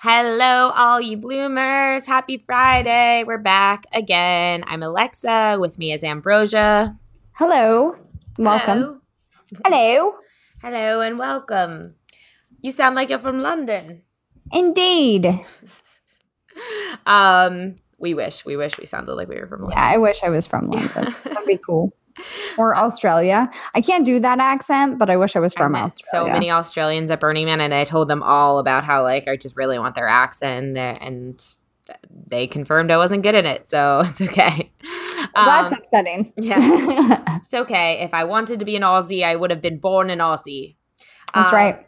Hello, all you bloomers. Happy Friday. We're back again. I'm Alexa. With me is Ambrosia. Hello. Welcome. Hello. Hello. Hello and welcome. You sound like you're from London. Indeed. um, we wish, we wish we sounded like we were from London. Yeah, I wish I was from London. That'd be cool. Or Australia. I can't do that accent, but I wish I was I from met Australia. so many Australians at Burning Man, and I told them all about how like I just really want their accent, and- and they confirmed I wasn't good at it, so it's okay. That's Um, upsetting. yeah. it's okay. If I wanted to be an Aussie, I would have been born an Aussie. That's Um, right.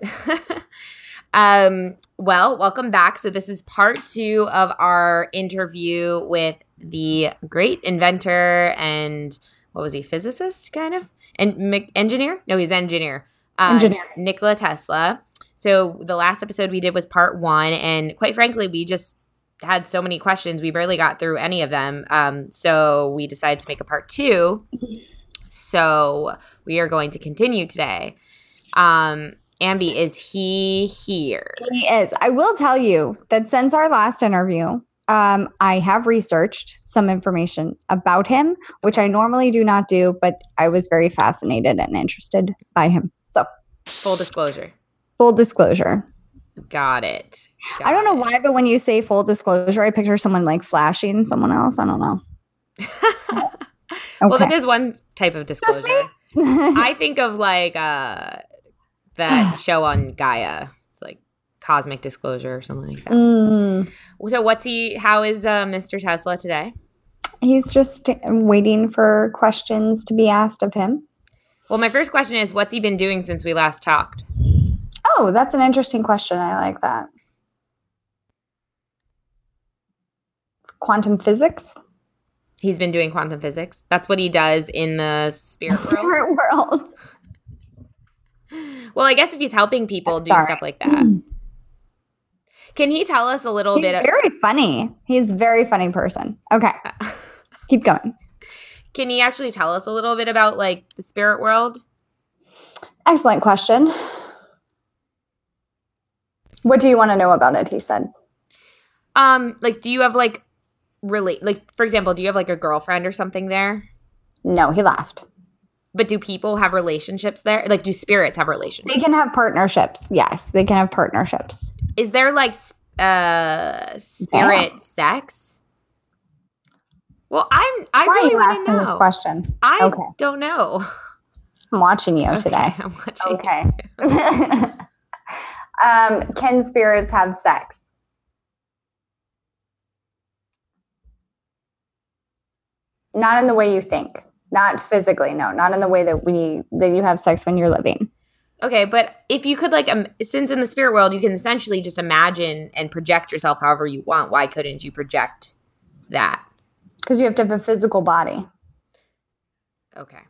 um, well, welcome back. So this is part two of our interview with the great inventor and what was he, physicist, kind of, and me- engineer? No, he's engineer. Uh, Engineer. Nikola Tesla. So the last episode we did was part one, and quite frankly, we just had so many questions we barely got through any of them. Um, so we decided to make a part two. So we are going to continue today. Um, Ambi, is he here? He is. I will tell you that since our last interview, um, I have researched some information about him, which I normally do not do, but I was very fascinated and interested by him. So, Full disclosure. full disclosure. Got it. I don't know Got why, but when you say full disclosure, I picture someone like flashing someone else. I don't know. it. Well, that is one type of disclosure. I think of like uh that show on Gaia. Cosmic disclosure or something like that. Mm, So what's he how is uh, Mr. Tesla today? he's just waiting for questions to be asked of him. Well, my first question is what's he been doing since we last talked? Oh, that's an interesting question. I like that. Quantum physics? He's been doing quantum physics. That's what he does in the spirit world. Spirit world. Well, I guess if he's helping people I'm do sorry. stuff like that. Can he tell us a little He's bit Of- very funny. He's a very funny person. Okay, keep going. Can he actually tell us a little bit about like the spirit world? Excellent question. What do you want to know about it? He said. Um, like, do you have like really like for example, do you have like a girlfriend or something there? No, he laughed. But do people have relationships there? Like, do spirits have relationships? They can have partnerships. Yes, they can have partnerships. Is there like uh spirit sex? Well, I'm. I Why are really you want asking to this question? I Okay. don't know. I'm watching you Okay, today. I'm watching. Okay. um, can spirits have sex? Not in the way you think. Not physically, no. Not in the way that we that you have sex when you're living. Okay, but if you could like, um, since in the spirit world you can essentially just imagine and project yourself however you want, why couldn't you project that? Because you have to have a physical body. Okay,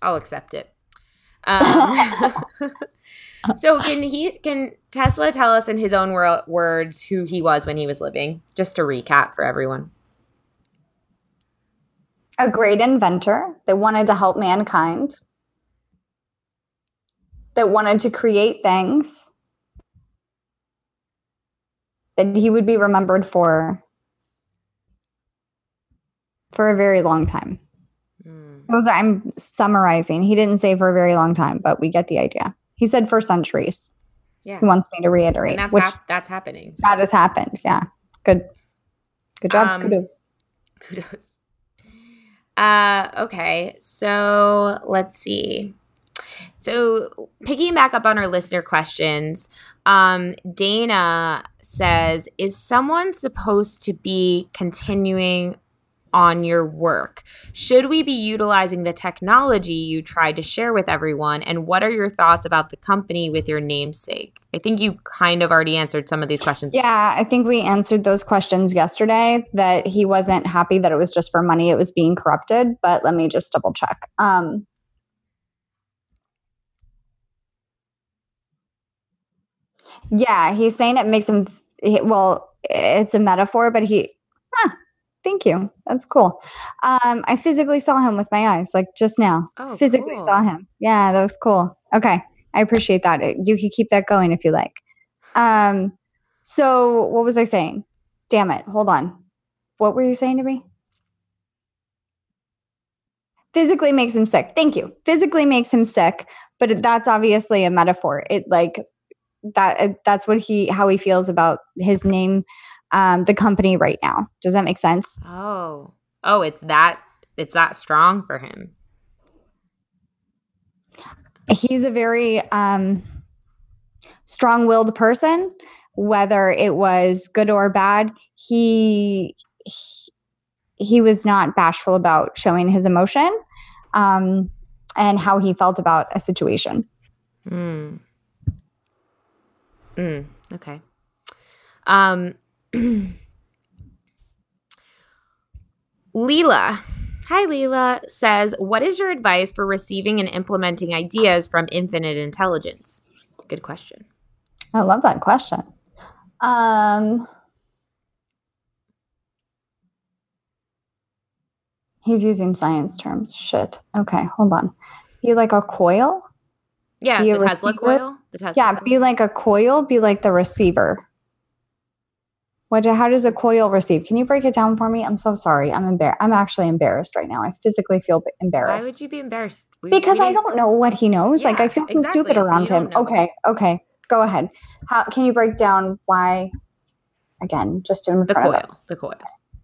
I'll accept it. Um, so can he? Can Tesla tell us in his own wor- words who he was when he was living? Just to recap for everyone. A great inventor that wanted to help mankind. That wanted to create things that he would be remembered for for a very long time. Hmm. Those are I'm summarizing. He didn't say for a very long time, but we get the idea. He said for centuries. Yeah, He wants me to reiterate, and that's which hap- that's happening. So- that has happened. Yeah, good, good job. Um, Kudos. Kudos. Uh, okay, so let's see. So picking back up on our listener questions, um, Dana says, "Is someone supposed to be continuing on your work? Should we be utilizing the technology you tried to share with everyone? And what are your thoughts about the company with your namesake? I think you kind of already answered some of these questions. Yeah, I think we answered those questions yesterday that he wasn't happy that it was just for money, it was being corrupted. But let me just double check. Um, yeah, he's saying it makes him, well, it's a metaphor, but he, huh, Thank you. That's cool. Um, I physically saw him with my eyes, like just now. Oh, physically cool. saw him. Yeah, that was cool. Okay, I appreciate that. You can keep that going if you like. Um, so what was I saying? Damn it! Hold on. What were you saying to me? Physically makes him sick. Thank you. Physically makes him sick, but that's obviously a metaphor. It like that. That's what he how he feels about his name um, the company right now. Does that make sense? Oh, oh, it's that it's that strong for him. He's a very um, strong-willed person. Whether it was good or bad, he he, he was not bashful about showing his emotion um, and how he felt about a situation. Mm. Mm, okay. Um, Leela. Hi, Leela says, What is your advice for receiving and implementing ideas from infinite intelligence? Good question. I love that question. Um, he's using science terms. Shit. Okay, hold on. Be like a coil? Yeah, the Tesla coil. The Tesla yeah, be like a coil, be like the receiver. What? How does a coil receive? Can you break it down for me? I'm so sorry. I'm embarrassed. I'm actually embarrassed right now. I physically feel embarrassed. Why would you be embarrassed? We, because we I don't know what he knows. Yeah, like I feel so exactly. stupid around so him. Okay, okay, go ahead. How can you break down why? Again, just in the coil. The coil.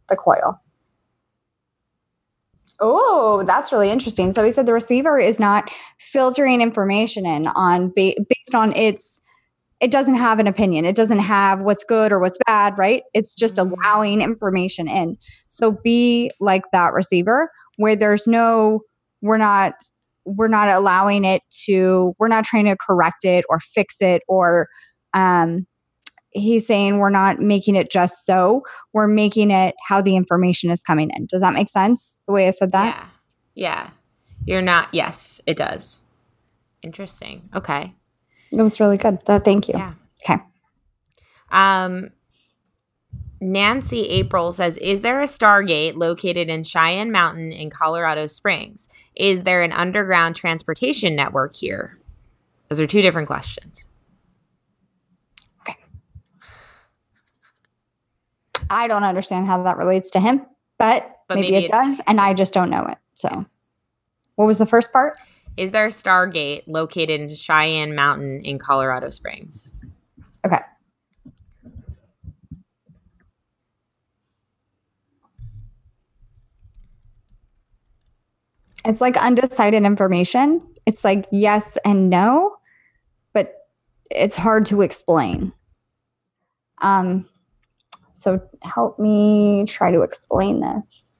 The coil. Oh, that's really interesting. So he said the receiver is not filtering information in on ba- based on its it doesn't have an opinion. It doesn't have what's good or what's bad, right? It's just mm-hmm. allowing information in. So be like that receiver where there's no we're not we're not allowing it to we're not trying to correct it or fix it or um he's saying we're not making it just so we're making it how the information is coming in does that make sense the way i said that yeah yeah you're not yes it does interesting okay it was really good. Uh, thank you. Yeah. Okay. Um, Nancy April says, Is there a Stargate located in Cheyenne Mountain in Colorado Springs? Is there an underground transportation network here? Those are two different questions. I don't understand how that relates to him, but, but maybe, maybe, it, it does, and I just don't know it. So, what was the first part? Is there a Stargate located in Cheyenne Mountain in Colorado Springs? Okay. It's like undecided information. It's like yes and no, but it's hard to explain. Um, so help me try to explain this.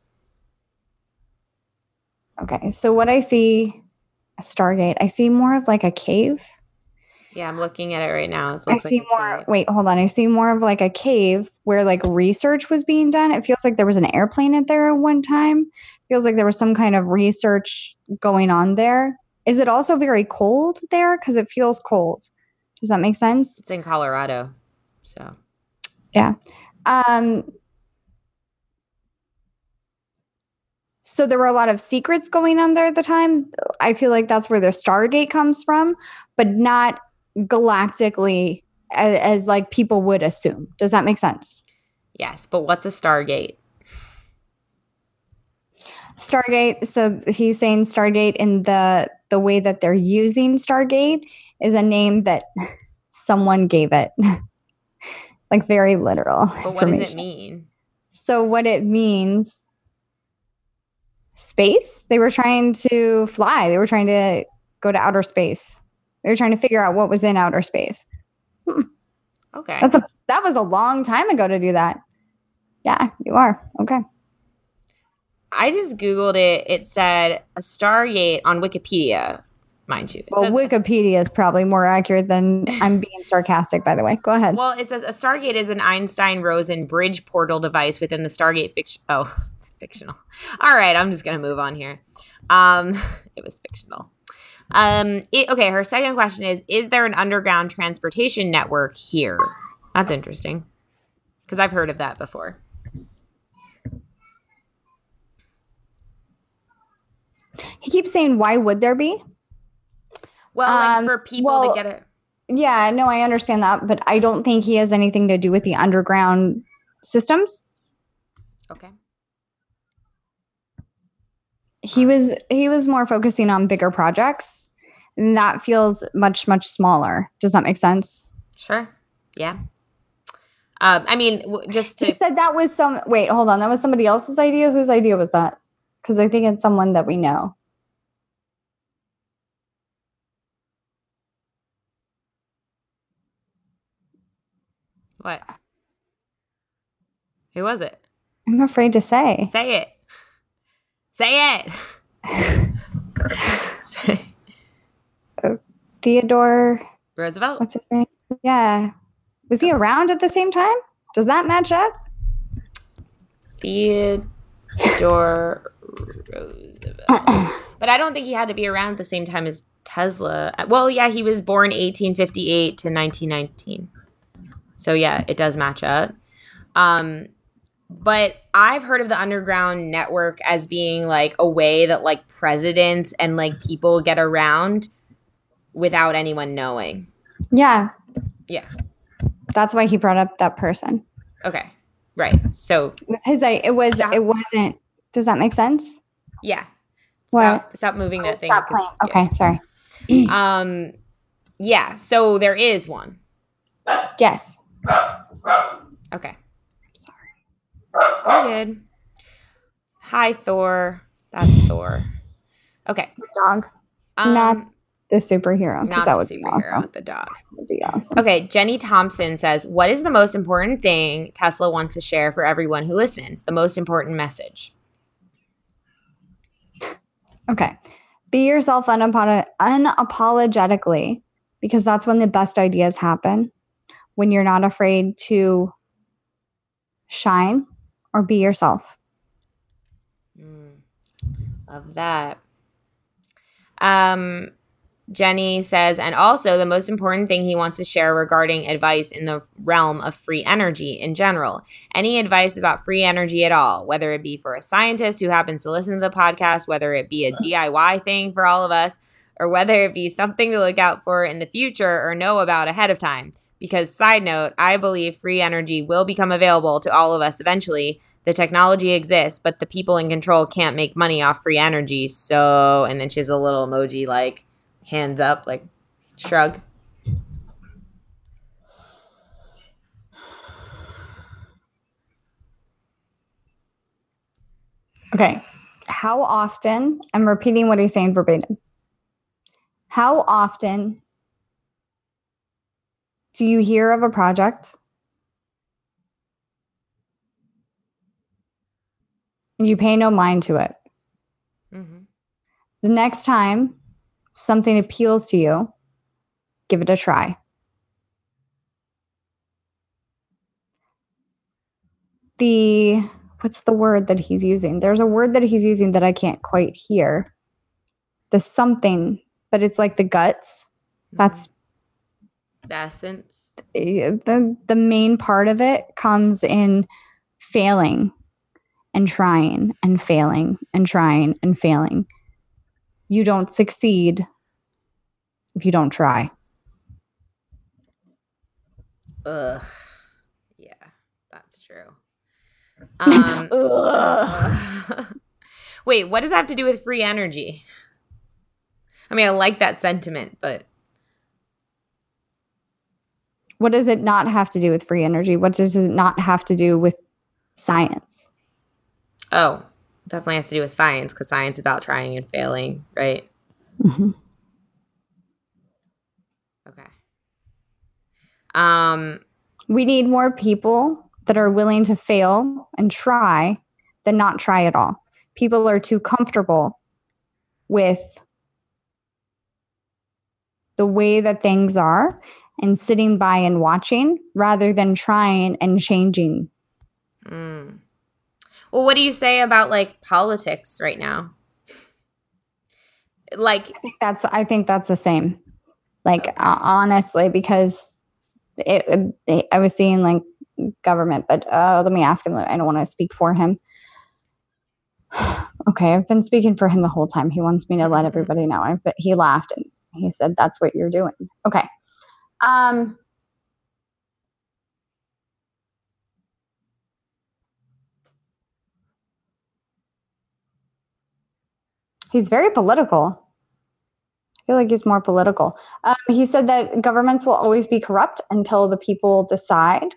Okay, so what I see a Stargate. I see more of like a cave. Yeah, I'm looking at it right now. It's like I see like more. Cave. Wait, hold on. I see more of like a cave where like research was being done. It feels like there was an airplane in there at one time. Feels like there was some kind of research going on there. Is it also very cold there? Because it feels cold. Does that make sense? It's in Colorado, so yeah. Um, So there were a lot of secrets going on there at the time. I feel like that's where the Stargate comes from, but not galactically as, as like people would assume. Does that make sense? Yes, but what's a Stargate? Stargate. So he's saying Stargate in the the way that they're using Stargate is a name that someone gave it, like very literal. But what does it mean? So what it means space. They were trying to fly. They were trying to go to outer space. They were trying to figure out what was in outer space. Hmm. Okay. That's a that was a long time ago to do that. Yeah, you are. Okay. I just Googled it. It said a Stargate on Wikipedia, mind you. It well, Wikipedia is probably more accurate than I'm being sarcastic, by the way. Go ahead. Well, it says a Stargate is an Einstein Rosen bridge portal device within the Stargate fiction. Oh, it's fictional. All right, I'm just going to move on here. Um, it was fictional. Um, it, okay, her second question is Is there an underground transportation network here? That's interesting because I've heard of that before. He keeps saying, "Why would there be?" Well, like um, for people well, to get it. Yeah, no, I understand that, but I don't think he has anything to do with the underground systems. Okay. He was he was more focusing on bigger projects, and that feels much much smaller. Does that make sense? Sure. Yeah. Um, I mean, just to. He said that was some. Wait, hold on. That was somebody else's idea. Whose idea was that? Because I think it's someone that we know. What? Who was it? I'm afraid to say. Say it. Say it. say. Uh, Theodore Roosevelt. What's his name? Yeah. Was he around at the same time? Does that match up? Theodore Roosevelt. but I don't think he had to be around at the same time as Tesla. Well, yeah, he was born 1858 to 1919. So yeah, it does match up. Um, but I've heard of the underground network as being like a way that like presidents and like people get around without anyone knowing. Yeah. Yeah. That's why he brought up that person. Okay. Right. So it was his it was stop. it wasn't does that make sense? Yeah. What? Stop, stop moving that oh, thing. Stop playing. Okay, sorry. um yeah, so there is one. Yes. Okay. I'm sorry. All good. Hi, Thor. That's Thor. Okay. Dog. Um, not the superhero. Not that the superhero. Awesome. The dog. Would be awesome. Okay. Jenny Thompson says, "What is the most important thing Tesla wants to share for everyone who listens? The most important message." Okay. Be yourself unapolo- unapologetically, because that's when the best ideas happen when you're not afraid to shine or be yourself. Mm, love that. Um, Jenny says, and also the most important thing he wants to share regarding advice in the realm of free energy in general. Any advice about free energy at all, whether it be for a scientist who happens to listen to the podcast, whether it be a DIY thing for all of us, or whether it be something to look out for in the future or know about ahead of time. Because, side note, I believe free energy will become available to all of us eventually. The technology exists, but the people in control can't make money off free energy. So, and then she's a little emoji like hands up, like shrug. Okay. How often, I'm repeating what he's saying verbatim. How often do you hear of a project and you pay no mind to it? Mm-hmm. The next time something appeals to you, give it a try. The what's the word that he's using? There's a word that he's using that I can't quite hear. The something, but it's like the guts. That's the essence? The the main part of it comes in failing and trying and failing and trying and failing. You don't succeed if you don't try. Ugh. Yeah that's true. Um wait what does that have to do with free energy? I mean i like that sentiment but what does it not have to do with free energy? What does it not have to do with science? Oh, definitely has to do with science because science is about trying and failing, right? Mm-hmm. Okay. Um, we need more people that are willing to fail and try than not try at all. People are too comfortable with the way that things are and sitting by and watching rather than trying and changing. Mm. Well, what do you say about like politics right now? Like I think that's I think that's the same. Like okay. uh, honestly, because it, it, I was seeing like government, but uh, let me ask him. I don't want to speak for him. okay, I've been speaking for him the whole time. He wants me to let everybody know. I, but he laughed and he said, "That's what you're doing." Okay. Um, he's very political. I feel like he's more political. Um, he said that governments will always be corrupt until the people decide,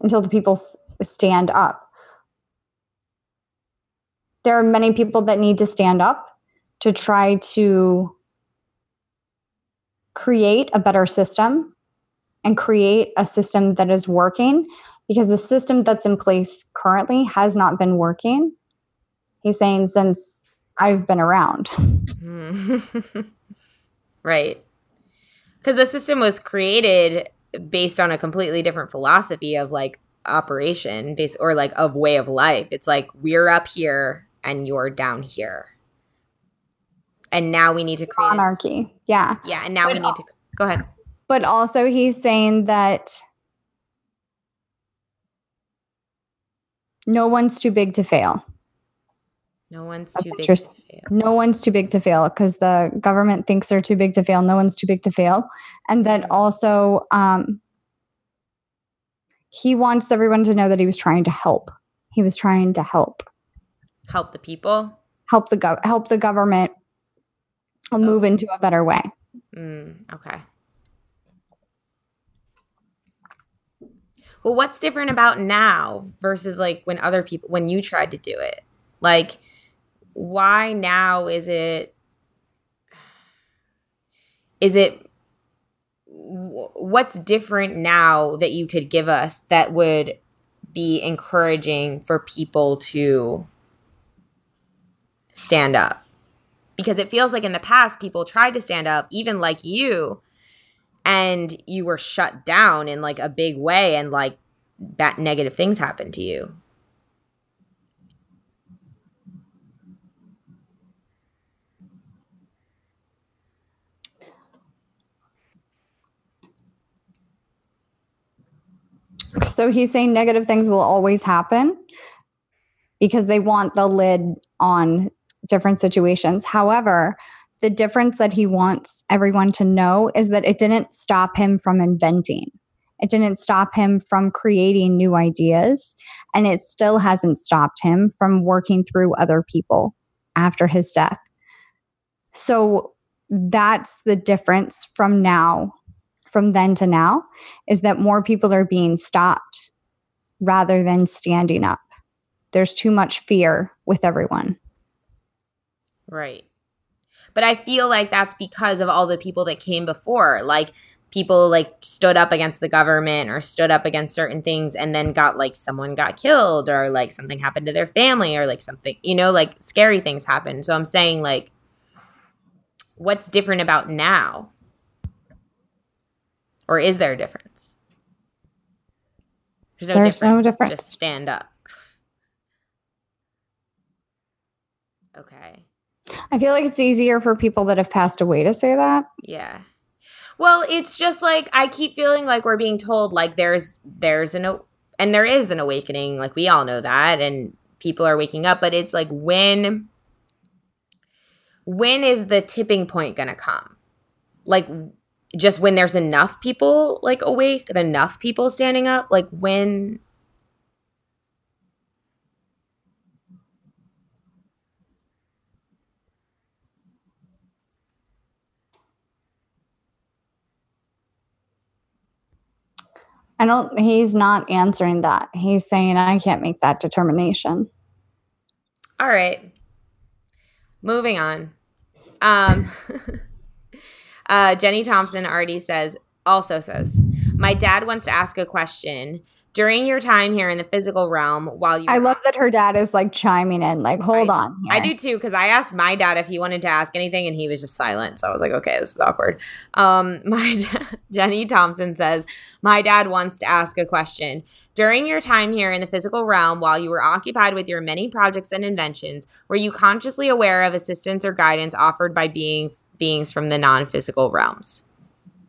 until the people stand up. There are many people that need to stand up to try to create a better system and create a system that is working because the system that's in place currently has not been working. He's saying since I've been around. right. Because the system was created based on a completely different philosophy of like operation based or like of way of life. It's like we're up here and you're down here. And now we need to create anarchy. A, yeah. Yeah. And now but we need to go ahead. But also he's saying that no one's too big to fail. No one's too big to fail. No one's too big to fail because the government thinks they're too big to fail. No one's too big to fail. And that mm-hmm. also, um, he wants everyone to know that he was trying to help. He was trying to help. Help the people? Help the gov- help the government oh. move into a better way. Mm, okay. Well, what's different about now versus like when other people when you tried to do it? Like why now is it is it what's different now that you could give us that would be encouraging for people to stand up because it feels like in the past people tried to stand up even like you and you were shut down in like a big way and like bad negative things happened to you. So he's saying negative things will always happen because they want the lid on different situations. However, the difference that he wants everyone to know is that it didn't stop him from inventing. It didn't stop him from creating new ideas. And it still hasn't stopped him from working through other people after his death. So that's the difference from now from then to now is that more people are being stopped rather than standing up. There's too much fear with everyone. Right. But I feel like that's because of all the people that came before. Like people like stood up against the government or stood up against certain things and then got like someone got killed or like something happened to their family or like something, you know, like scary things happened. So I'm saying like what's different about now? Or is there a difference? There's no There's difference. No difference. Just stand up. Okay. I feel like it's easier for people that have passed away to say that. Yeah. Well, it's just like I keep feeling like we're being told like there's there's an and there is an awakening, like we all know that and people are waking up, but it's like when when is the tipping point going to come? Like just when there's enough people like awake, enough people standing up, like when I don't, he's not answering that. He's saying, I can't make that determination. All right. Moving on. Um, uh, Jenny Thompson already says, also says, My dad wants to ask a question during your time here in the physical realm while you I love that her dad is like chiming in, like, hold I, on. I do too because I asked my dad if he wanted to ask anything and he was just silent. So I was like, okay, this is awkward. Um, my Jenny Thompson says, my dad wants to ask a question. During your time here in the physical realm, while you were occupied with your many projects and inventions, were you consciously aware of assistance or guidance offered by being beings from the non-physical realms?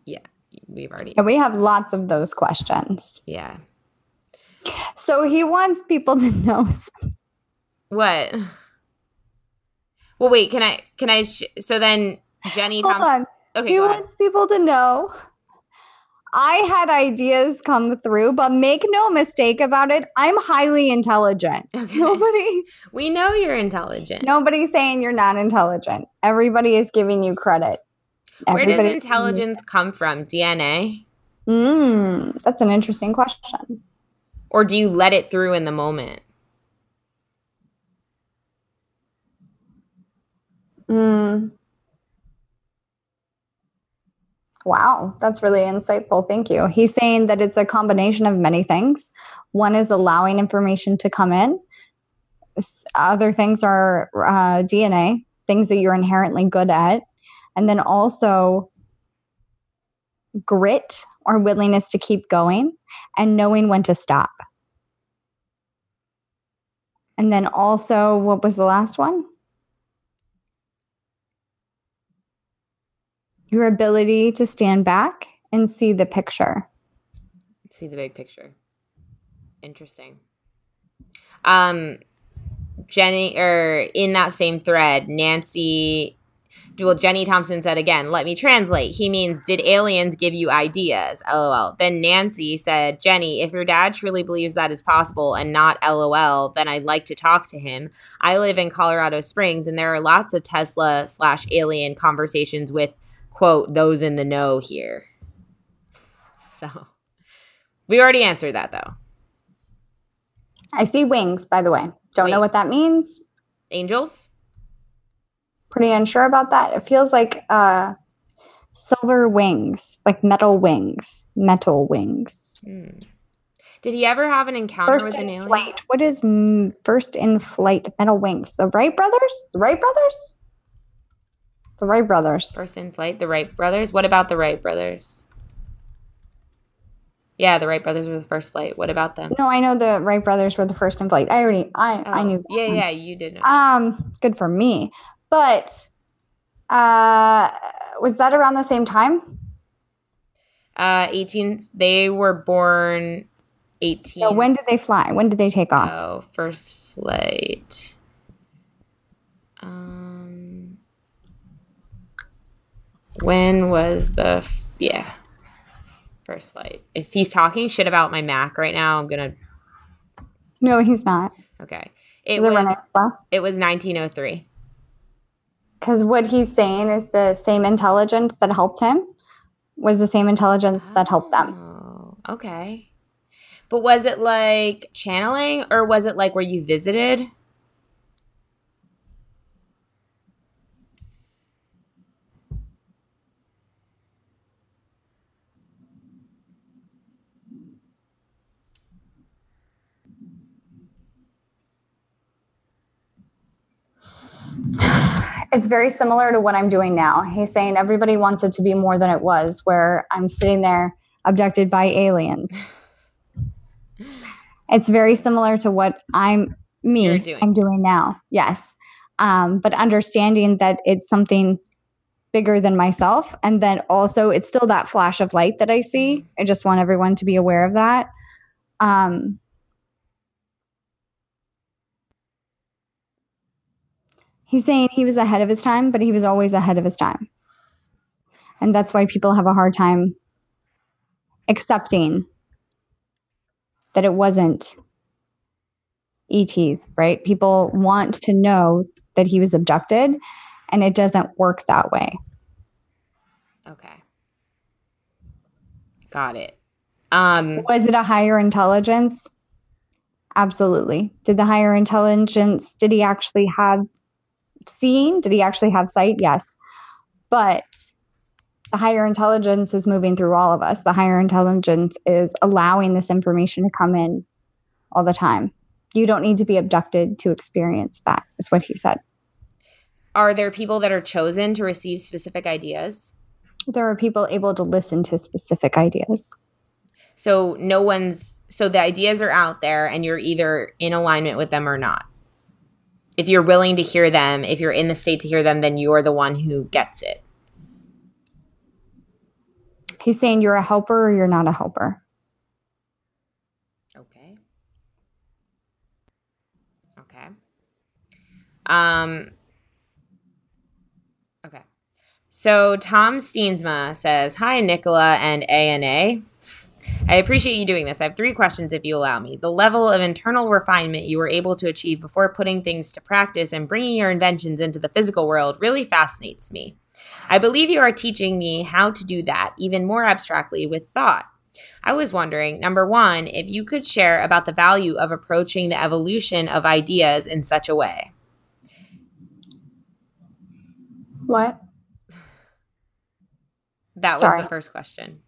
Yeah, we've already. Yeah, we have lots of those questions. Yeah. So he wants people to know. What? Well, wait. Can I? Can I? Sh- so then, Jenny Hold Thompson. on. Okay, he wants people to know. I had ideas come through, but make no mistake about it. I'm highly intelligent. Okay. Nobody, We know you're intelligent. nobody's saying you're not intelligent. Everybody is giving you credit. Where does intelligence come from? DNA? Mm, that's an interesting question. Or do you let it through in the moment? Mm. Wow, that's really insightful. Thank you. He's saying that it's a combination of many things. One is allowing information to come in. Other things are uh, DNA, things that you're inherently good at. And then also grit or willingness to keep going and knowing when to stop. And then also, what was the last one? your ability to stand back and see the picture. See the big picture. Interesting. Um Jenny or in that same thread, Nancy well, Jenny Thompson said again, let me translate. He means, did aliens give you ideas? LOL. Then Nancy said, Jenny, if your dad truly believes that is possible and not LOL, then I'd like to talk to him. I live in Colorado Springs and there are lots of Tesla slash alien conversations with, quote, those in the know here. So we already answered that though. I see wings, by the way. Don't know what that means. Angels? Pretty unsure about that. It feels like uh, silver wings, like metal wings, metal wings. Hmm. Did he ever have an encounter First with an in alien? flight. What is mm, first in flight metal wings? The Wright brothers? The Wright brothers? The Wright brothers. First in flight, the Wright brothers. What about the Wright brothers? Yeah, the Wright brothers were the first flight. What about them? No, I know the Wright brothers were the first in flight. I already, I, I Oh, knew. that Yeah, one. yeah, you did know. Um, good for me. But uh was that around the same time? Uh, 18. They were born 18. No, when did they fly? When did they take off? Oh, first flight. Um, when was the f- yeah first flight? If he's talking shit about my Mac right now, I'm gonna no, he's not. okay. It was running slow? it was 1903. Because what he's saying is the same intelligence that helped him was the same intelligence that helped them. Oh, okay. But was it like channeling or was it like where you visited? It's very similar to what I'm doing now. He's saying everybody wants it to be more than it was, where I'm sitting there abducted by aliens. it's very similar to what I'm me doing. I'm doing now. Yes. Um, but understanding that it's something bigger than myself. And then also it's still that flash of light that I see. I just want everyone to be aware of that. Um, he's saying he was ahead of his time, but he was always ahead of his time. And that's why people have a hard time accepting that it wasn't ETs, right? People want to know that he was abducted, and it doesn't work that way. Okay. Got it. Um, was it a higher intelligence? Absolutely. Did the higher intelligence, did he actually have seeing? Did he actually have sight? Yes. But the higher intelligence is moving through all of us. The higher intelligence is allowing this information to come in all the time. You don't need to be abducted to experience that, is what he said. Are there people that are chosen to receive specific ideas? There are people able to listen to specific ideas. So no one's so the ideas are out there and you're either in alignment with them or not. If you're willing to hear them, if you're in the state to hear them, then you're the one who gets it. He's saying you're a helper or you're not a helper. Okay. Okay. Um Okay. So Tom Steensma says, "Hi Nikola and A and A. I appreciate you doing this. I have three questions if you allow me. The level of internal refinement you were able to achieve before putting things to practice and bringing your inventions into the physical world really fascinates me. I believe you are teaching me how to do that even more abstractly with thought. I was wondering, number one, if you could share about the value of approaching the evolution of ideas in such a way. What? That Sorry. was the first question.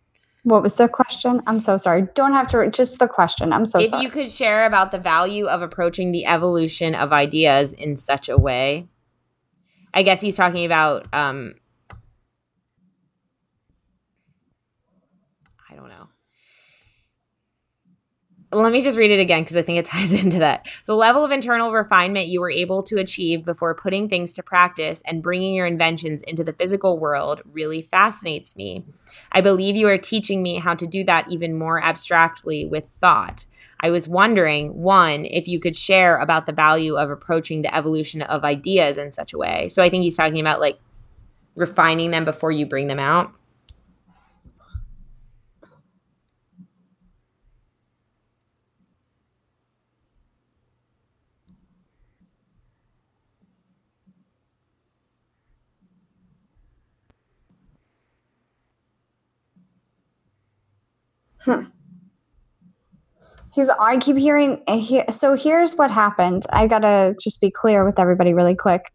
What was the question? I'm so sorry. Don't have to just the question. I'm so if sorry. If you could share about the value of approaching the evolution of ideas in such a way. I guess he's talking about um let me just read it again because I think it ties into that. The level of internal refinement you were able to achieve before putting things to practice and bringing your inventions into the physical world really fascinates me. I believe you are teaching me how to do that even more abstractly with thought. I was wondering, one, if you could share about the value of approaching the evolution of ideas in such a way. So I think he's talking about like refining them before you bring them out. Hmm. He's. I keep hearing. He, so here's what happened. I gotta just be clear with everybody really quick.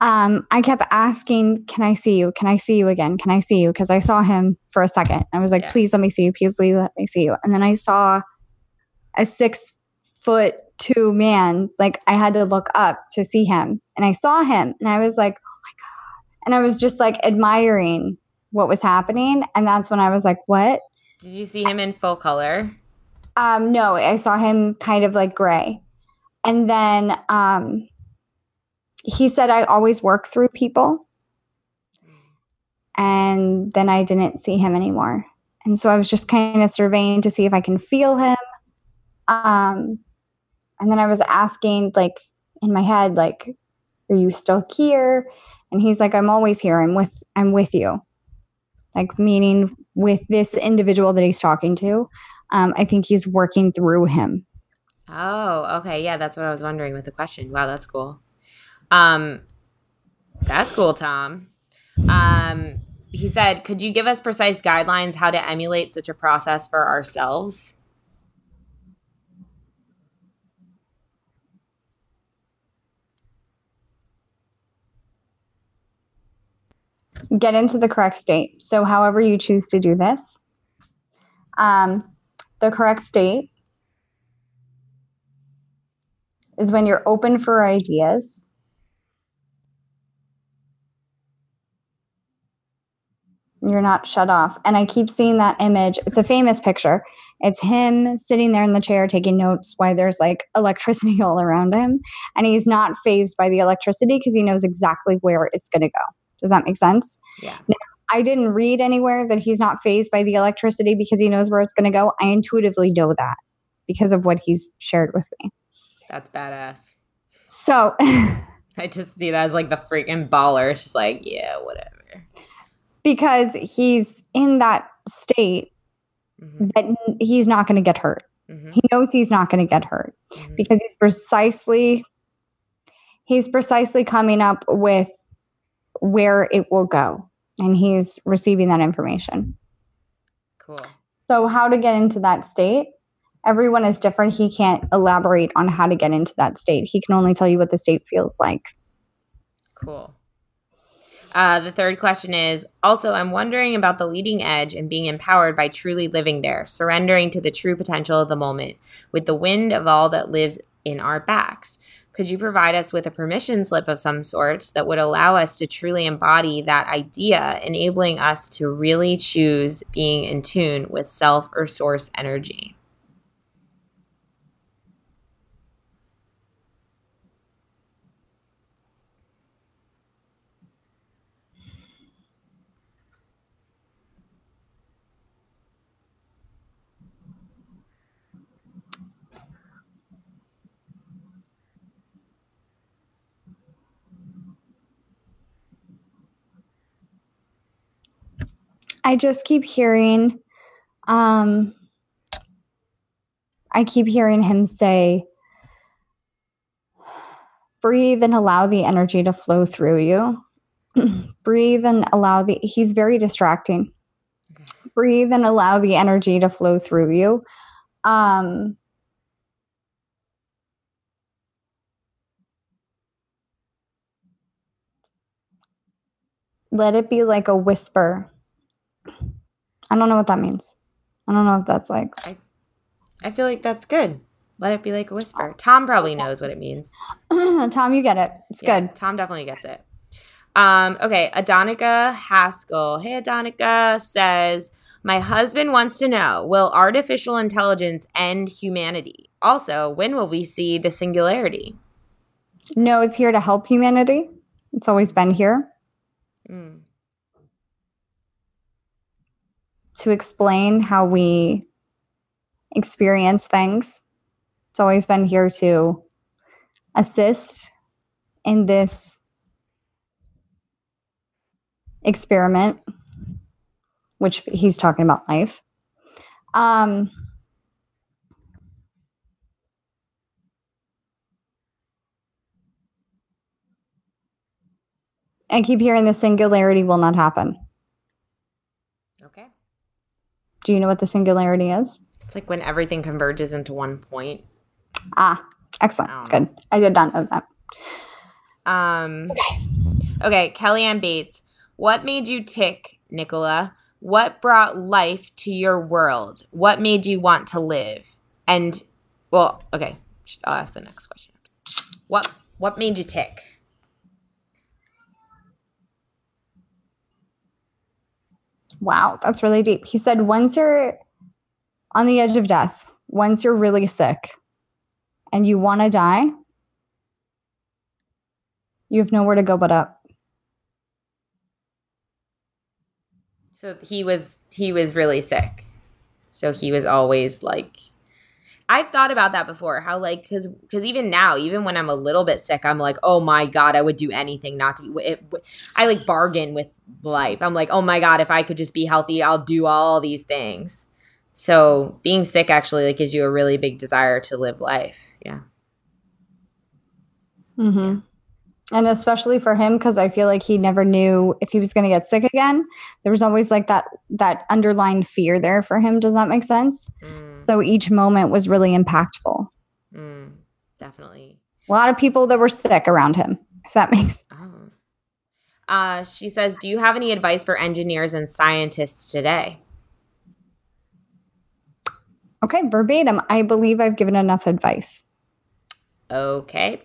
Um, I kept asking, "Can I see you? Can I see you again? Can I see you?" Because I saw him for a second. I was like, yeah. "Please let me see you. Please let me see you." And then I saw a six foot two man. Like I had to look up to see him, and I saw him, and I was like, "Oh my god!" And I was just like admiring what was happening, and that's when I was like, "What?" Did you see him in full color? Um, no, I saw him kind of like gray. And then um, he said, I always work through people. And then I didn't see him anymore. And so I was just kind of surveying to see if I can feel him. Um, and then I was asking, like, in my head, like, are you still here? And he's like, I'm always here. I'm with, I'm with you. Like, meaning with this individual that he's talking to. Um, I think he's working through him. Oh, okay. Yeah, that's what I was wondering with the question. Wow, that's cool. Um, that's cool, Tom. Um, he said, could you give us precise guidelines how to emulate such a process for ourselves? Get into the correct state. So, however you choose to do this, um, the correct state is when you're open for ideas. You're not shut off. And I keep seeing that image. It's a famous picture. It's him sitting there in the chair taking notes while there's like electricity all around him. And he's not phased by the electricity because he knows exactly where it's going to go. Does that make sense? Yeah. Now, I didn't read anywhere that he's not phased by the electricity because he knows where it's going to go. I intuitively know that because of what he's shared with me. That's badass. So I just see that as like the freaking baller. It's just like, yeah, whatever. Because he's in that state mm-hmm. that he's not going to get hurt. Mm-hmm. He knows he's not going to get hurt mm-hmm. because he's precisely he's precisely coming up with where it will go. And he's receiving that information. Cool. So, how to get into that state? Everyone is different. He can't elaborate on how to get into that state. He can only tell you what the state feels like. Cool. Uh, the third question is also, I'm wondering about the leading edge and being empowered by truly living there, surrendering to the true potential of the moment with the wind of all that lives in our backs. Could you provide us with a permission slip of some sorts that would allow us to truly embody that idea, enabling us to really choose being in tune with self or source energy? I just keep hearing, um, I keep hearing him say, breathe and allow the energy to flow through you. breathe and allow the, he's very distracting. Okay. Breathe and allow the energy to flow through you. Um, let it be like a whisper I don't know what that means. I don't know if that's like. I, I feel like that's good. Let it be like a whisper. Tom probably knows what it means. Tom, you get it. It's yeah, good. Tom definitely gets it. Um, okay, Adonica Haskell. Hey, Adonica says, My husband wants to know Will artificial intelligence end humanity? Also, when will we see the singularity? No, it's here to help humanity. It's always been here. Mm. To explain how we experience things. It's always been here to assist in this experiment, which he's talking about life. Um, I keep hearing the singularity will not happen. Do you know what the singularity is? It's like when everything converges into one point. Ah, excellent. I Good. I did not know that. Um, okay. okay, Kellyanne Bates. What made you tick, Nikola? What brought life to your world? What made you want to live? And, well, okay, I'll ask the next question. What What made you tick? Wow, that's really deep. He said, once you're on the edge of death, once you're really sick and you want to die, you have nowhere to go but up. So he was he was really sick. So he was always like I've thought about that before. How like because because even now, even when I'm a little bit sick, I'm like, oh my god, I would do anything not to be. It, I like bargain with life. I'm like, oh my god, if I could just be healthy, I'll do all these things. So being sick actually like gives you a really big desire to live life. Yeah. Hmm. And especially for him, because I feel like he never knew if he was going to get sick again. There was always like that that underlying fear there for him. Does that make sense? Mm so each moment was really impactful. Mm, definitely. A lot of people that were sick around him, if that makes oh. Uh, she says, Do you have any advice for engineers and scientists today? Okay, verbatim. I believe I've given enough advice. Okay.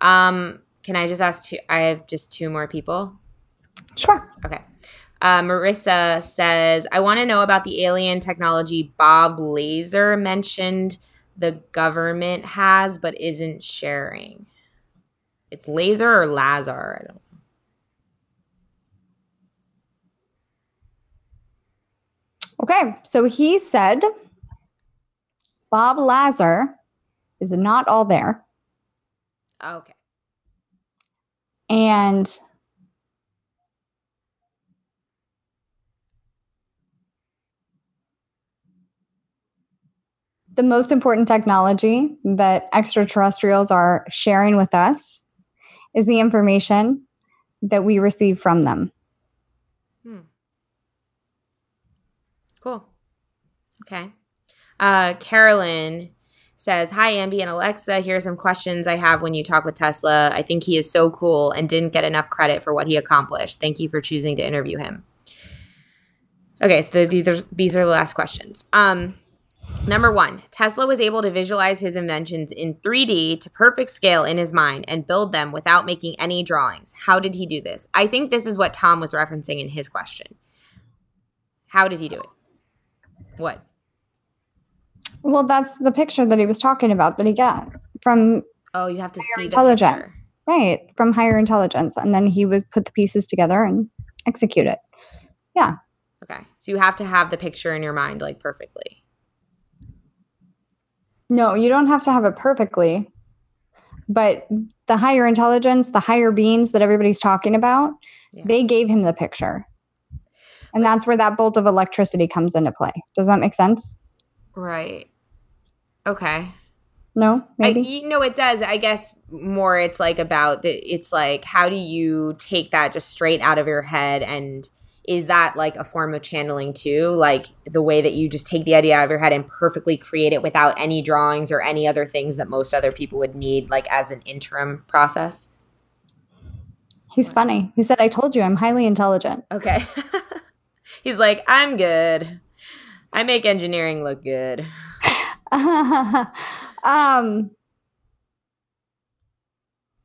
Um, can I just ask two? I have just two more people. Sure. Okay. Uh, Marissa says, I want to know about the alien technology Bob Laser mentioned the government has but isn't sharing. It's laser or Lazar? I don't know. Okay, so he said Bob Lazar is not all there. Okay. And the most important technology that extraterrestrials are sharing with us is the information that we receive from them. Hmm. Cool. Okay. Uh, Carolyn says, Hi, Ambi and Alexa. Here are some questions I have when you talk with Tesla. I think he is so cool and didn't get enough credit for what he accomplished. Thank you for choosing to interview him. Okay, so these are, these are the last questions. Um, number one, Tesla was able to visualize his inventions in 3D to perfect scale in his mind and build them without making any drawings. How did he do this? I think this is what Tom was referencing in his question. How did he do it? What? Well, that's the picture that he was talking about that he got from Oh, you have to see the intelligence, right? From higher intelligence, and then he would put the pieces together and execute it. Yeah. Okay, so you have to have the picture in your mind like perfectly. No, you don't have to have it perfectly. But the higher intelligence, the higher beings that everybody's talking about, Yeah. they gave him the picture. And that's where that bolt of electricity comes into play. Does that make sense? Right. Okay. No, I, maybe. you know, it does. I guess more it's like about the, it's like, how do you take that just straight out of your head? And is that like a form of channeling too? Like the way that you just take the idea out of your head and perfectly create it without any drawings or any other things that most other people would need, like as an interim process? He's funny. He said, I told you I'm highly intelligent. Okay. He's like, I'm good. I make engineering look good. um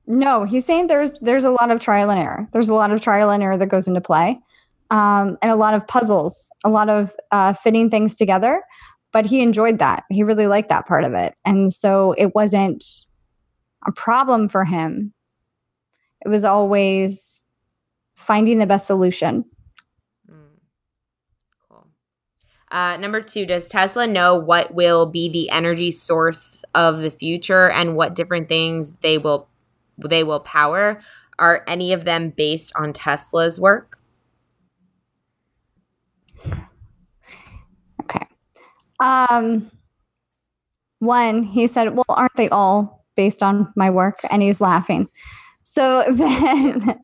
no he's saying there's there's a lot of trial and error. There's a lot of trial and error that goes into play um, and a lot of puzzles a lot of uh, fitting things together but he enjoyed that. He really liked that part of it. And so it wasn't a problem for him. It was always finding the best solution Mm. Cool. Uh, number two, does Tesla know what will be the energy source of the future and what different things they will they will power? Are any of them based on Tesla's work? Okay. Um one, he said, "Well, aren't they all based on my work?" And he's laughing. So then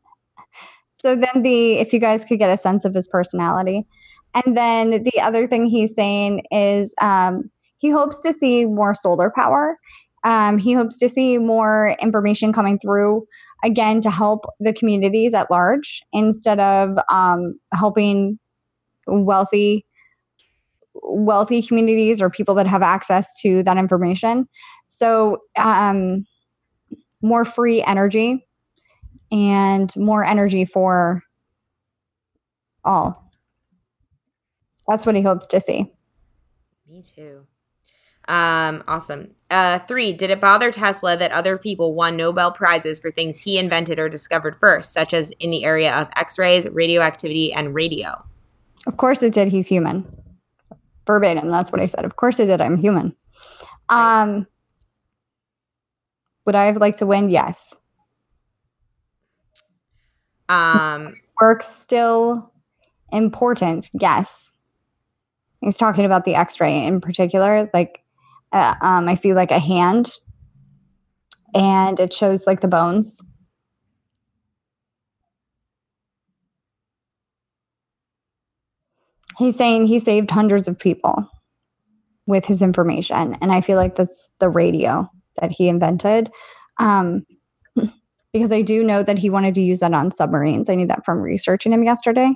so then the if you guys could get a sense of his personality. And then the other thing he's saying is um he hopes to see more solar power. Um, he hopes to see more information coming through again to help the communities at large instead of um, helping wealthy wealthy communities or people that have access to that information. So, um, more free energy and more energy for all. That's what he hopes to see. Me too. Um, awesome. Uh, three, did it bother Tesla that other people won Nobel Prizes for things he invented or discovered first, such as in the area of X rays, radioactivity, and radio? Of course it did. He's human. Verbatim. That's what I said. Of course it did. I'm human. Um, would I have liked to win? Yes. Um, Work's still important. Yes. He's talking about the X-ray in particular. Like, uh, um, I see like a hand, and it shows like the bones. He's saying he saved hundreds of people with his information, and I feel like that's the radio that he invented. Um, because I do know that he wanted to use that on submarines. I knew that from researching him yesterday.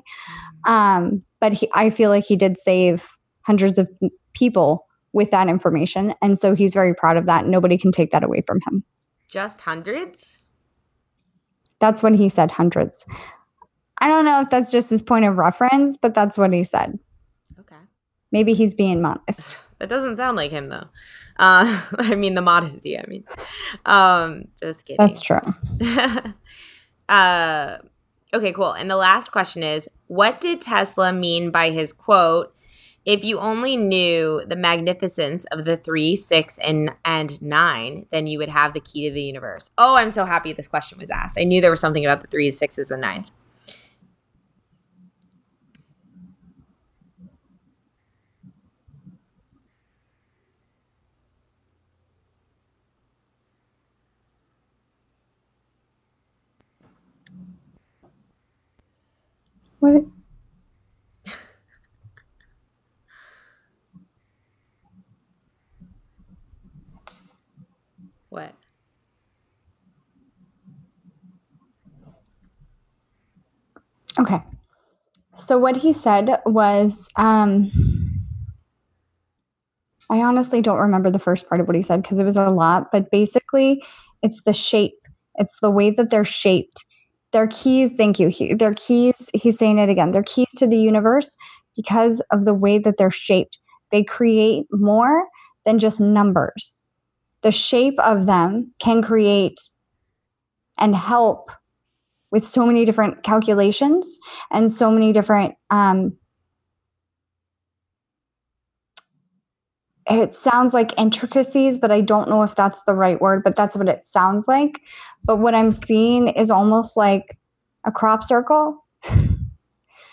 Um, but he, I feel like he did save hundreds of people with that information. And so he's very proud of that. Nobody can take that away from him. just hundreds? That's what he said, hundreds. I don't know if that's just his point of reference, but that's what he said. Okay. Maybe he's being modest. That doesn't sound like him though. Uh, I mean the modesty. I mean, um, just kidding. That's true. uh, okay, cool. And the last question is, what did Tesla mean by his quote? If you only knew the magnificence of the three, six, and and nine, then you would have the key to the universe. Oh, I'm so happy this question was asked. I knew there was something about the threes, sixes, and nines. What? Okay. So what he said was, um, I honestly don't remember the first part of what he said because it was a lot, but basically, it's the shape. It's the way that they're shaped. Their keys, thank you. He, their keys, he's saying it again. Their keys to the universe because of the way that they're shaped. They create more than just numbers. The shape of them can create and help with so many different calculations and so many different um, it sounds like intricacies but i don't know if that's the right word but that's what it sounds like. But what i'm seeing is almost like a crop circle.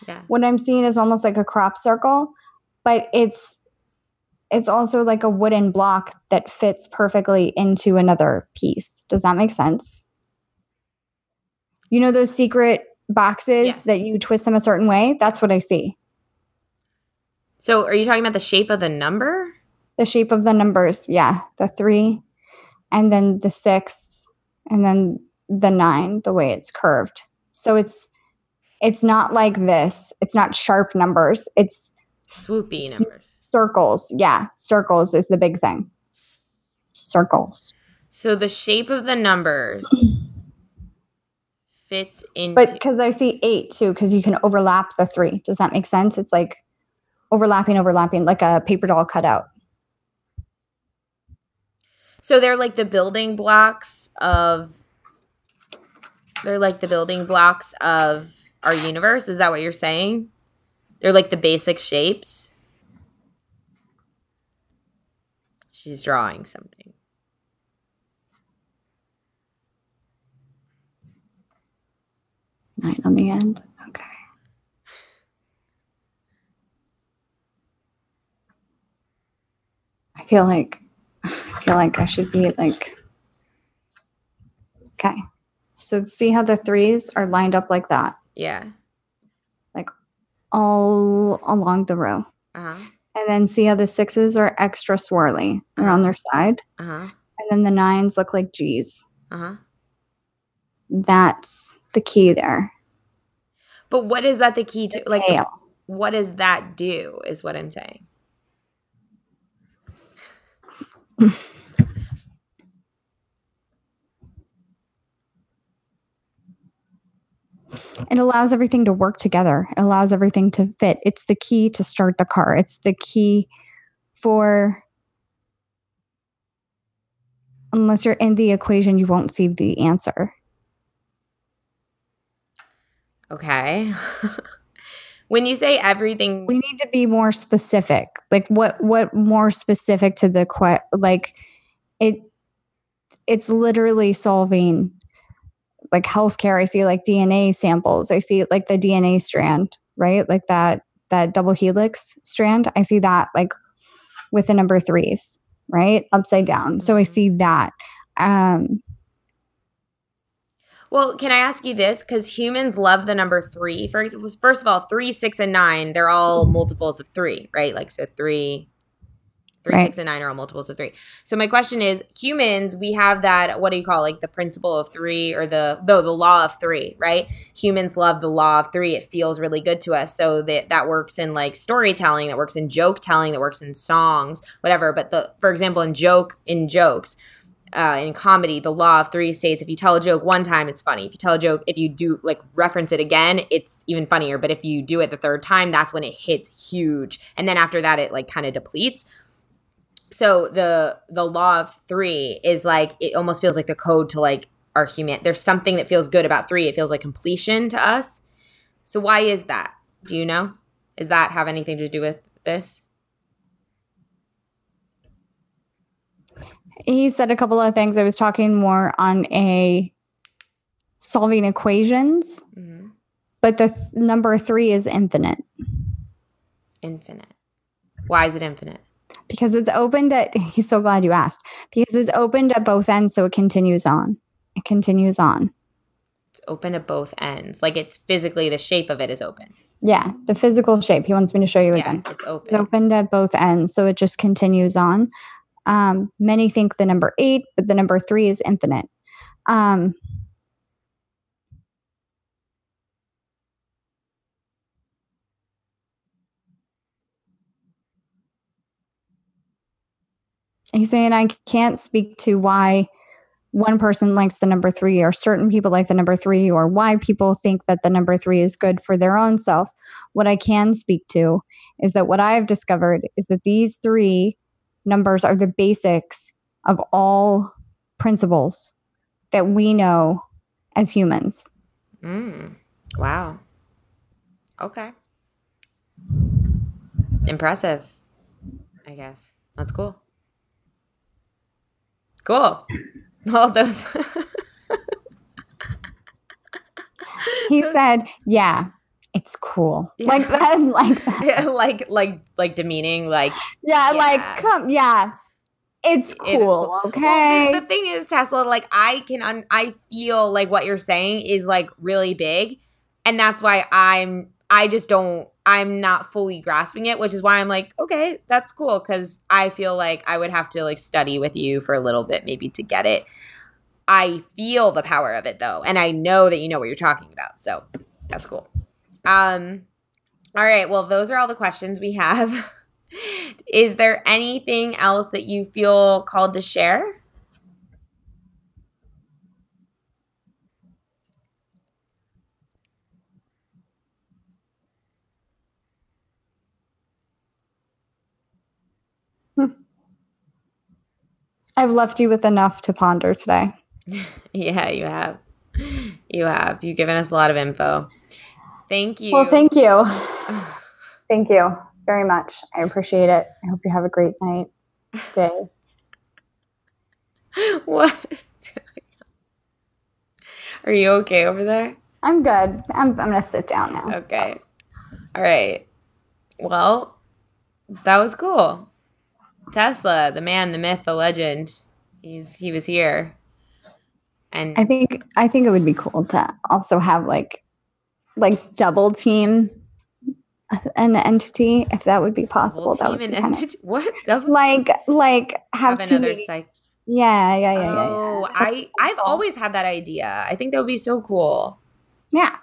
Yeah. what i'm seeing is almost like a crop circle but it's it's also like a wooden block that fits perfectly into another piece. Does that make sense you know those secret boxes Yes. that you twist them a certain way? That's what i see. So are you talking about the shape of the number? the shape of the numbers yeah. The three and then the six and then the nine the way it's curved. So it's it's not like this. It's not sharp numbers. It's Swoopy numbers. circles. Yeah circles is the big thing. Circles. So the shape of the numbers fits into but because i see eight too because you can overlap the three does that make sense it's like overlapping overlapping like a paper doll cutout So they're like the building blocks of they're like the building blocks of our universe. Is that what you're saying? They're like the basic shapes. She's drawing something. Nine on the end okay i feel like i feel like i should be like okay so see how the threes are lined up like that Yeah. Like all along the row Uh-huh. and then see how the sixes are extra swirly They're on their side Uh-huh. and then the nines look like g's Uh-huh. that's the key there. But what is that the key to like tail. what does that do is what I'm saying. it allows everything to work together. It allows everything to fit. It's the key to start the car. It's the key for unless you're in the equation you won't see the answer Okay. when you say everything we need to be more specific. Like what what more specific to the que like it it's literally solving like healthcare. I see like dna samples. I see like the dna strand right? Like that that double helix strand. I see that like with the number threes right? Upside down. So i Mhm. see that. Um Well, can I ask you this? Because humans love the number three. For example, first of all, three, six, and nine, they're all mm-hmm. multiples of three, right? Like, so three, three, Right. six, and nine are all multiples of three. So my question is, humans, we have that, what do you call it? like the principle of three or the, no, the law of three, right? Humans love the law of three. It feels really good to us. So that, that works in like storytelling, that works in joke telling, that works in songs, whatever. But the, for example, in joke, in jokes, uh, in comedy, the law of three states if you tell a joke one time, it's funny. If you tell a joke, if you do like reference it again, it's even funnier. But if you do it the third time, that's when it hits huge. And then after that, it like kind of depletes. So the the law of three is like it almost feels like the code to like our human. There's something that feels good about three. It feels like completion to us. So why is that? Do you know? Does that have anything to do with this? He said a couple of things i was talking more on a solving equations Mm-hmm. but the th- number three is infinite Infinite. Why is it infinite? because it's opened at he's so glad you asked because it's opened at both ends so it continues on it continues on It's open at both ends. Like it's physically the shape of it is open. yeah the physical shape he wants me to show you Yeah, again it's open. it's open. opened at both ends so it just continues on um, many think the number eight, but the number three is infinite. Um, he's saying I can't speak to why one person likes the number three or certain people like the number three or why people think that the number three is good for their own self. What I can speak to is that what I've discovered is that these three numbers are the basics of all principles that we know as humans. Mm. Wow. Okay. Impressive, I guess. That's cool. Cool. Well, those. he said, "Yeah, it's cool." Yeah. Like that, like that. Yeah, like like like demeaning, like yeah, yeah. like come, yeah. It's cool, it okay. Well, the, the, thing is, Tesla, like I can, un- I feel like what you're saying is like really big, and that's why I'm, I just don't I'm not fully grasping it, which is why I'm like, okay, that's cool because I feel like I would have to like study with you for a little bit maybe to get it. I feel the power of it though, and I know that you know what you're talking about. So that's cool. Um all right, well those are all the questions we have. is there anything else that you feel called to share? I've left you with enough to ponder today. yeah, you have. You have. You've given us a lot of info. Thank you. Well, thank you. thank you very much. I appreciate it. I hope you have a great night, day. what? Are you okay over there? I'm good. I'm, I'm going to sit down now. Okay. All right. Well, that was cool. Tesla, the man, the myth, the legend. He's he was here. And I think I think it would be cool to also have like like double team an entity if that would be possible. Double that would be entity. Of, what? Double like like have, have another psych. Yeah, yeah, yeah, yeah. Oh, yeah. I I've always had that idea. I think that would be so cool. Yeah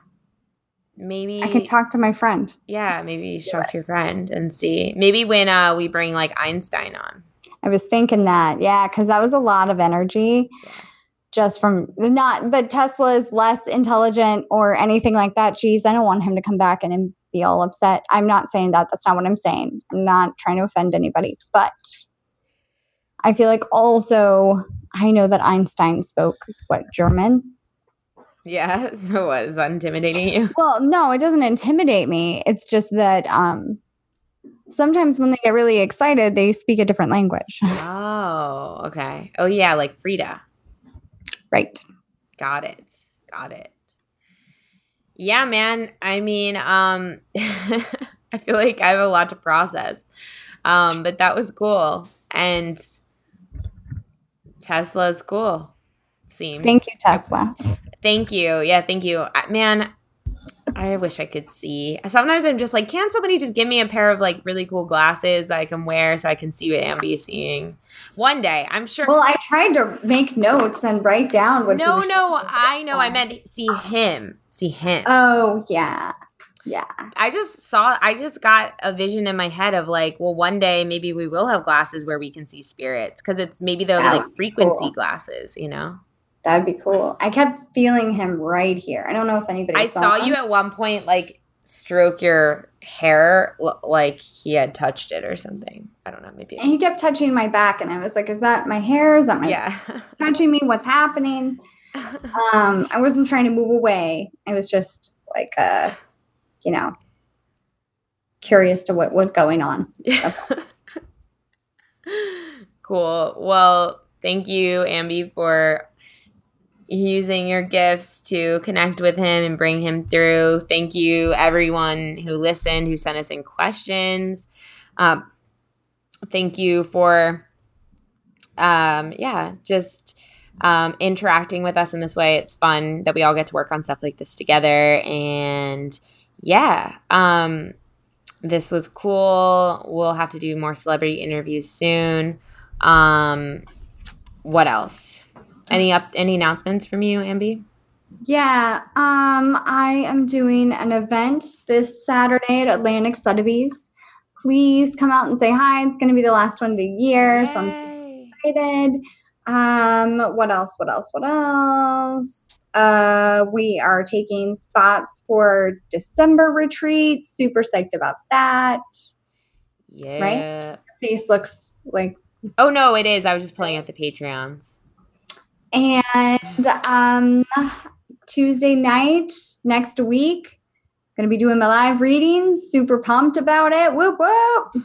maybe I can talk to my friend. Yeah, maybe you should talk to your friend and see. Maybe when uh, we bring like Einstein on. I was thinking that, yeah, because that was a lot of energy. Yeah. Just from not that Tesla is less intelligent or anything like that. Geez, I don't want him to come back and, and be all upset. I'm not saying that. That's not what I'm saying. I'm not trying to offend anybody. But I feel like also I know that Einstein spoke what German yeah. So what is that intimidating you? Well, no, it doesn't intimidate me. It's just that um sometimes when they get really excited, they speak a different language. Oh, okay. Oh yeah, like Frida. Right. Got it. Got it. Yeah, man. I mean, um I feel like I have a lot to process. Um, but that was cool. And Tesla's cool. Seems. Thank you, Tesla. Thank you. Yeah, thank you. Man, I wish I could see. Sometimes I'm just like, can somebody just give me a pair of like really cool glasses that I can wear so I can see what Ambi is seeing? One day, I'm sure. Well, I tried to make notes and write down what. No, no, I know. I meant see him. See him. Oh yeah, yeah. I just saw. I just got a vision in my head of like, well, one day maybe we will have glasses where we can see spirits because it's maybe they're like frequency cool. glasses, you know. That'd be cool. I kept feeling him right here. I don't know if anybody. I saw, saw you at one point, like stroke your hair, l- like he had touched it or something. I don't know, maybe. And he kept touching my back, and I was like, "Is that my hair? Is that my yeah touching me? What's happening?" um, I wasn't trying to move away. I was just like, uh, you know, curious to what was going on. cool. Well, thank you, Ambi, for using your gifts to connect with him and bring him through. Thank you, everyone who listened, who sent us in questions. Um, thank you for, um, yeah, just um, interacting with us in this way. It's fun that we all get to work on stuff like this together. And yeah, um, this was cool. We'll have to do more celebrity interviews soon. Um, what else? Any up any announcements from you, Ambi? Yeah, um, I am doing an event this Saturday at Atlantic Sotheby's. Please come out and say hi. It's going to be the last one of the year, Yay. so I'm excited. Um, what else? What else? What else? Uh, we are taking spots for December retreat. Super psyched about that. Yeah. Right? Face looks like. Oh no, it is. I was just pulling at the Patreons. And um, Tuesday night next week, gonna be doing my live readings. Super pumped about it. Whoop whoop.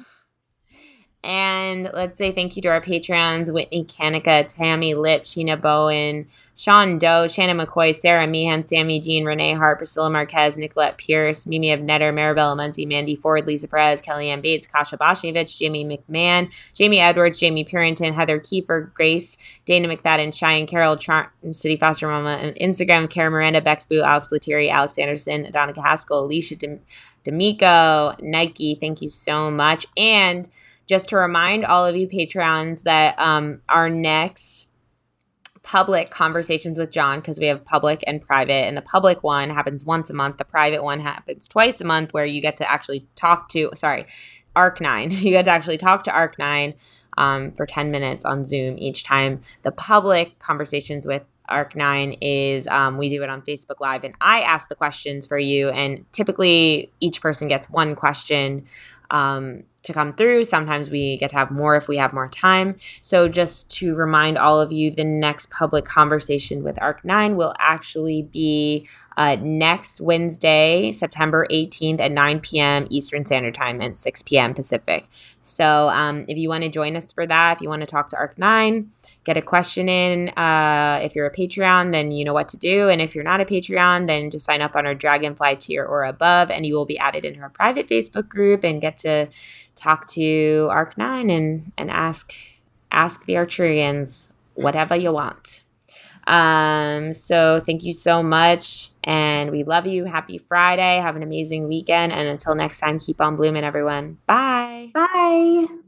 And let's say thank you to our patrons Whitney Kanika, Tammy Lip, Sheena Bowen, Sean Doe, Shannon McCoy, Sarah Meehan, Sammy Jean, Renee Hart, Priscilla Marquez, Nicolette Pierce, Mimi of Netter, Maribel Muncie, Mandy Ford, Lisa Perez, Kellyanne Bates, Kasha Boshnevich, Jamie McMahon, Jamie Edwards, Jamie Purinton, Heather Kiefer, Grace, Dana McFadden, Cheyenne Carroll, Char- City Foster Mama, and Instagram, Kara Miranda, Bexboo, Alex Lettieri, Alex Anderson, Donica Haskell, Alicia D'Amico, Nike, thank you so much. And just to remind all of you Patreons that um, our next public conversations with John, because we have public and private, and the public one happens once a month, the private one happens twice a month, where you get to actually talk to, sorry, Arc9. You get to actually talk to Arc9 um, for 10 minutes on Zoom each time. The public conversations with Arc9 is um, we do it on Facebook Live, and I ask the questions for you, and typically each person gets one question. Um, to come through. Sometimes we get to have more if we have more time. So, just to remind all of you, the next public conversation with ARC9 will actually be uh, next Wednesday, September 18th at 9 p.m. Eastern Standard Time and 6 p.m. Pacific. So, um, if you want to join us for that, if you want to talk to ARC9, get a question in. Uh, if you're a Patreon, then you know what to do. And if you're not a Patreon, then just sign up on our Dragonfly tier or above, and you will be added into our private Facebook group and get to talk to Arc9 and, and ask ask the Arcturians whatever you want. Um, so thank you so much. And we love you. Happy Friday. Have an amazing weekend. And until next time, keep on blooming, everyone. Bye. Bye.